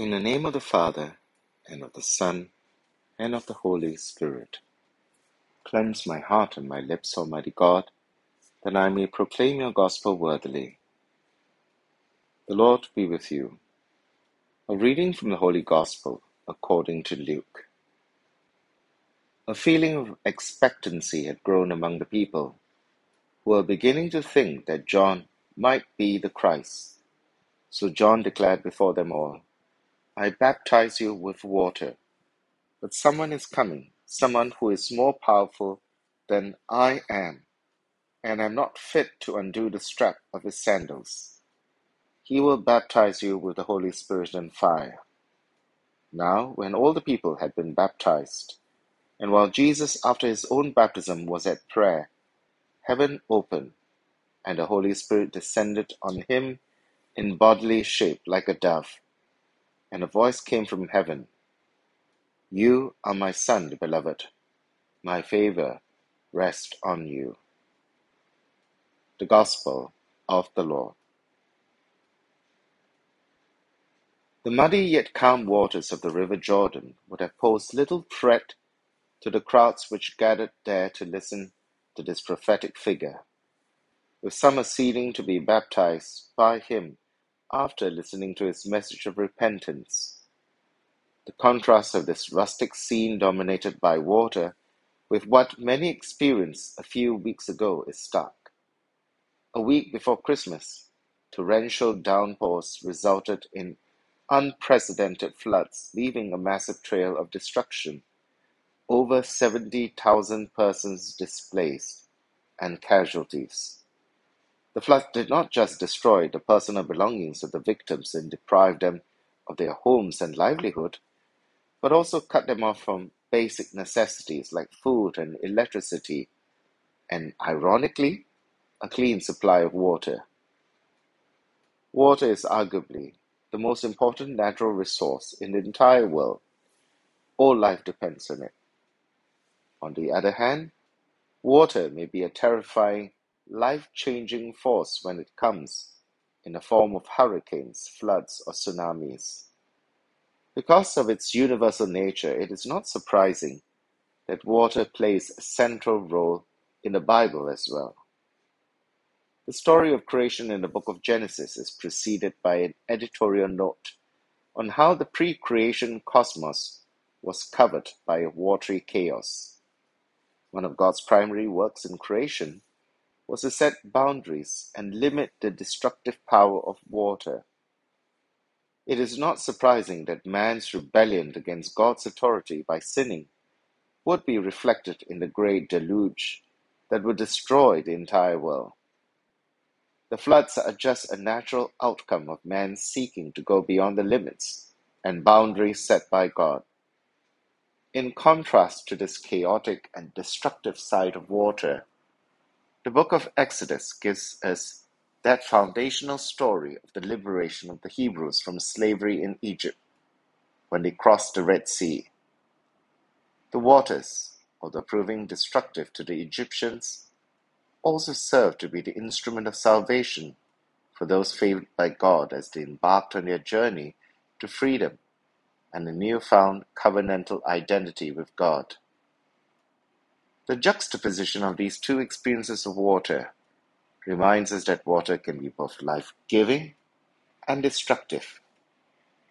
In the name of the Father, and of the Son, and of the Holy Spirit. Cleanse my heart and my lips, Almighty God, that I may proclaim your gospel worthily. The Lord be with you. A reading from the Holy Gospel according to Luke. A feeling of expectancy had grown among the people, who were beginning to think that John might be the Christ. So John declared before them all, I baptize you with water, but someone is coming, someone who is more powerful than I am, and am not fit to undo the strap of his sandals. He will baptize you with the Holy Spirit and fire. Now, when all the people had been baptized, and while Jesus, after his own baptism, was at prayer, heaven opened, and the Holy Spirit descended on him in bodily shape like a dove. And a voice came from heaven You are my Son, beloved. My favor rests on you. The Gospel of the Lord. The muddy yet calm waters of the river Jordan would have posed little threat to the crowds which gathered there to listen to this prophetic figure, with some acceding to be baptized by him after listening to his message of repentance. The contrast of this rustic scene dominated by water with what many experienced a few weeks ago is stark. A week before Christmas, torrential downpours resulted in unprecedented floods, leaving a massive trail of destruction over 70,000 persons displaced and casualties. The flood did not just destroy the personal belongings of the victims and deprive them of their homes and livelihood, but also cut them off from basic necessities like food and electricity, and ironically, a clean supply of water. Water is arguably the most important natural resource in the entire world. All life depends on it. On the other hand, water may be a terrifying, life-changing force when it comes in the form of hurricanes, floods, or tsunamis. Because of its universal nature, it is not surprising that water plays a central role in the Bible as well. The story of creation in the book of Genesis is preceded by an editorial note on how the pre creation cosmos was covered by a watery chaos. One of God's primary works in creation was to set boundaries and limit the destructive power of water. It is not surprising that man's rebellion against God's authority by sinning would be reflected in the great deluge that would destroy the entire world. The floods are just a natural outcome of man seeking to go beyond the limits and boundaries set by God. In contrast to this chaotic and destructive side of water, the book of Exodus gives us that foundational story of the liberation of the Hebrews from slavery in Egypt when they crossed the Red Sea. The waters, although proving destructive to the Egyptians, also served to be the instrument of salvation for those favored by God as they embarked on their journey to freedom and a new-found covenantal identity with God. The juxtaposition of these two experiences of water reminds us that water can be both life-giving and destructive,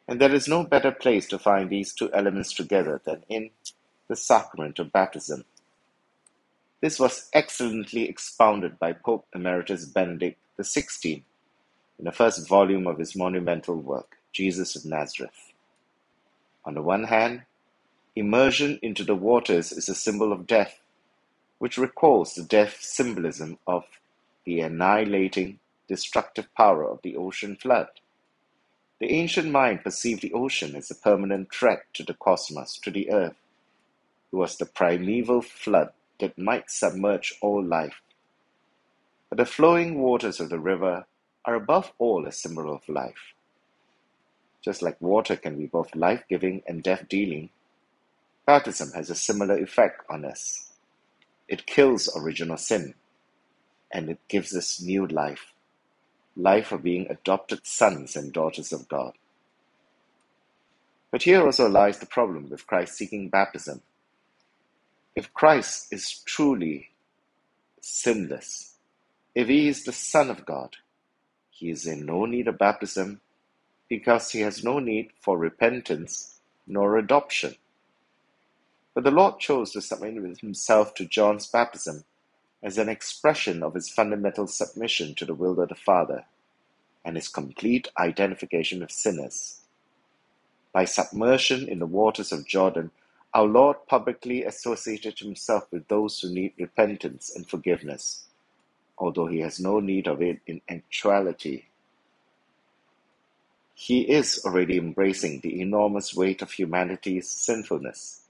and there is no better place to find these two elements together than in the sacrament of baptism. This was excellently expounded by Pope Emeritus Benedict XVI in the first volume of his monumental work, Jesus of Nazareth. On the one hand, immersion into the waters is a symbol of death, which recalls the death symbolism of the annihilating, destructive power of the ocean flood. The ancient mind perceived the ocean as a permanent threat to the cosmos, to the earth. It was the primeval flood that might submerge all life. But the flowing waters of the river are above all a symbol of life. Just like water can be both life giving and death dealing, baptism has a similar effect on us. It kills original sin, and it gives us new life life of being adopted sons and daughters of God. But here also lies the problem with Christ seeking baptism. If Christ is truly sinless, if he is the Son of God, he is in no need of baptism because he has no need for repentance nor adoption. But the Lord chose to submit himself to John's baptism as an expression of his fundamental submission to the will of the Father and his complete identification with sinners. By submersion in the waters of Jordan, our Lord publicly associated himself with those who need repentance and forgiveness, although he has no need of it in actuality. He is already embracing the enormous weight of humanity's sinfulness,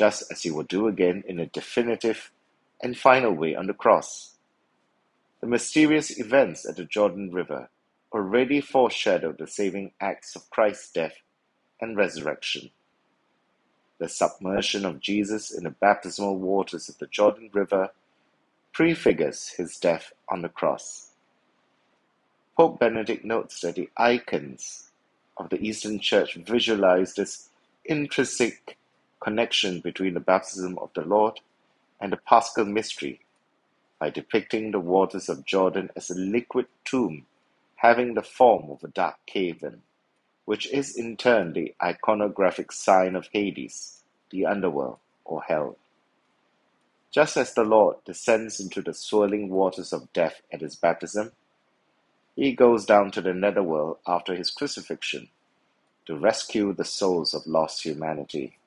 just as he will do again in a definitive and final way on the cross. The mysterious events at the Jordan River already foreshadowed the saving acts of Christ's death and resurrection. The submersion of Jesus in the baptismal waters of the Jordan River prefigures his death on the cross. Pope Benedict notes that the icons of the Eastern Church visualize this intrinsic connection between the baptism of the Lord and the Paschal mystery by depicting the waters of Jordan as a liquid tomb having the form of a dark cavern, which is in turn the iconographic sign of Hades, the underworld or hell. Just as the Lord descends into the swirling waters of death at his baptism, he goes down to the netherworld after his crucifixion to rescue the souls of lost humanity.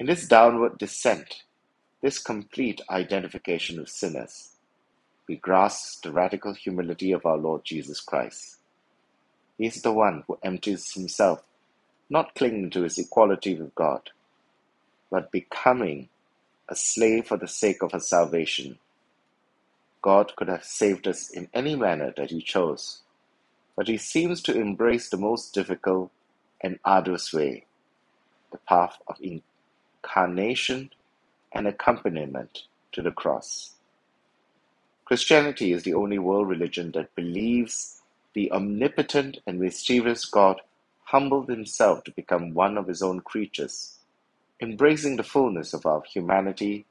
In this downward descent, this complete identification of sinners, we grasp the radical humility of our Lord Jesus Christ. He is the one who empties himself, not clinging to his equality with God, but becoming a slave for the sake of our salvation. God could have saved us in any manner that he chose, but he seems to embrace the most difficult and arduous way, the path of incarnation and accompaniment to the cross. Christianity is the only world religion that believes the omnipotent and mischievous God humbled himself to become one of his own creatures, embracing the fullness of our humanity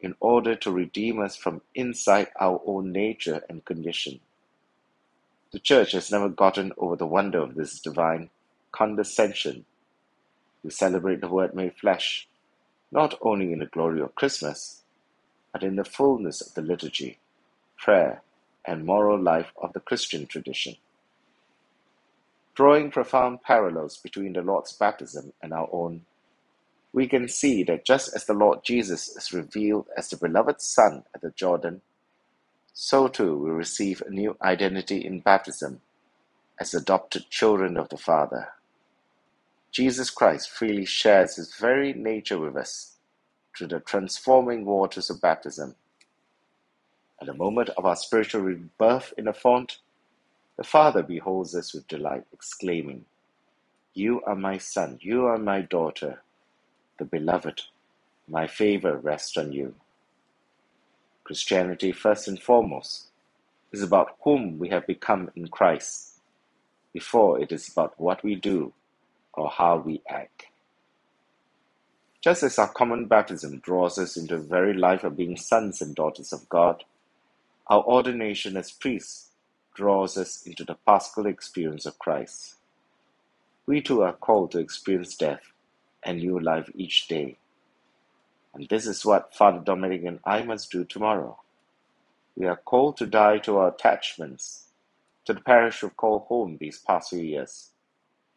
in order to redeem us from inside our own nature and condition. The Church has never gotten over the wonder of this divine condescension. We celebrate the Word made flesh not only in the glory of Christmas, but in the fullness of the liturgy, prayer, and moral life of the Christian tradition. Drawing profound parallels between the Lord's baptism and our own, we can see that just as the Lord Jesus is revealed as the beloved Son at the Jordan, so too we receive a new identity in baptism as adopted children of the Father. Jesus Christ freely shares his very nature with us through the transforming waters of baptism. At the moment of our spiritual rebirth in the font, the Father beholds us with delight, exclaiming, You are my son, you are my daughter, the beloved, my favor rests on you. Christianity, first and foremost, is about whom we have become in Christ, before it is about what we do or how we act. Just as our common baptism draws us into the very life of being sons and daughters of God, our ordination as priests draws us into the paschal experience of Christ. We too are called to experience death and new life each day. And this is what Father Dominic and I must do tomorrow. We are called to die to our attachments, to the parish we've called home these past few years,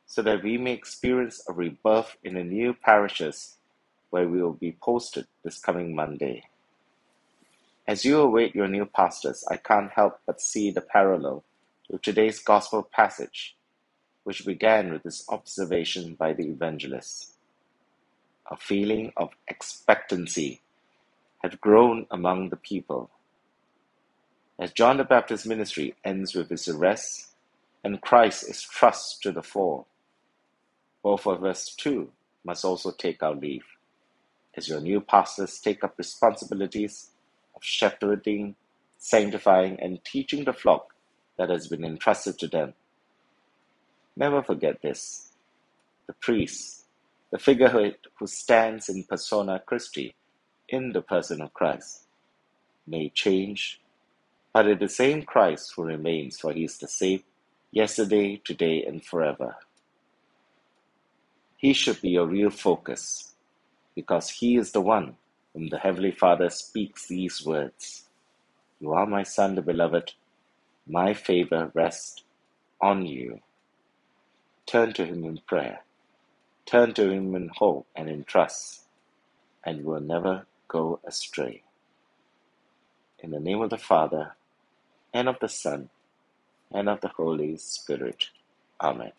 so that we may experience a rebirth in the new parishes where we will be posted this coming Monday. As you await your new pastors, I can't help but see the parallel with today's gospel passage, which began with this observation by the evangelist. A feeling of expectancy had grown among the people. As John the Baptist's ministry ends with his arrest and Christ is thrust to the fore, both of us, too, must also take our leave. As your new pastors take up responsibilities of shepherding, sanctifying, and teaching the flock that has been entrusted to them. Never forget this. the priest, the figurehead who stands in persona Christi, in the person of Christ, may change, but it is the same Christ who remains, for he is the same yesterday, today, and forever. He should be your real focus, because he is the one whom the Heavenly Father speaks these words You are my Son, the beloved, my favor rests on you. Turn to him in prayer, turn to him in hope and in trust, and you will never go astray. In the name of the Father, and of the Son, and of the Holy Spirit. Amen.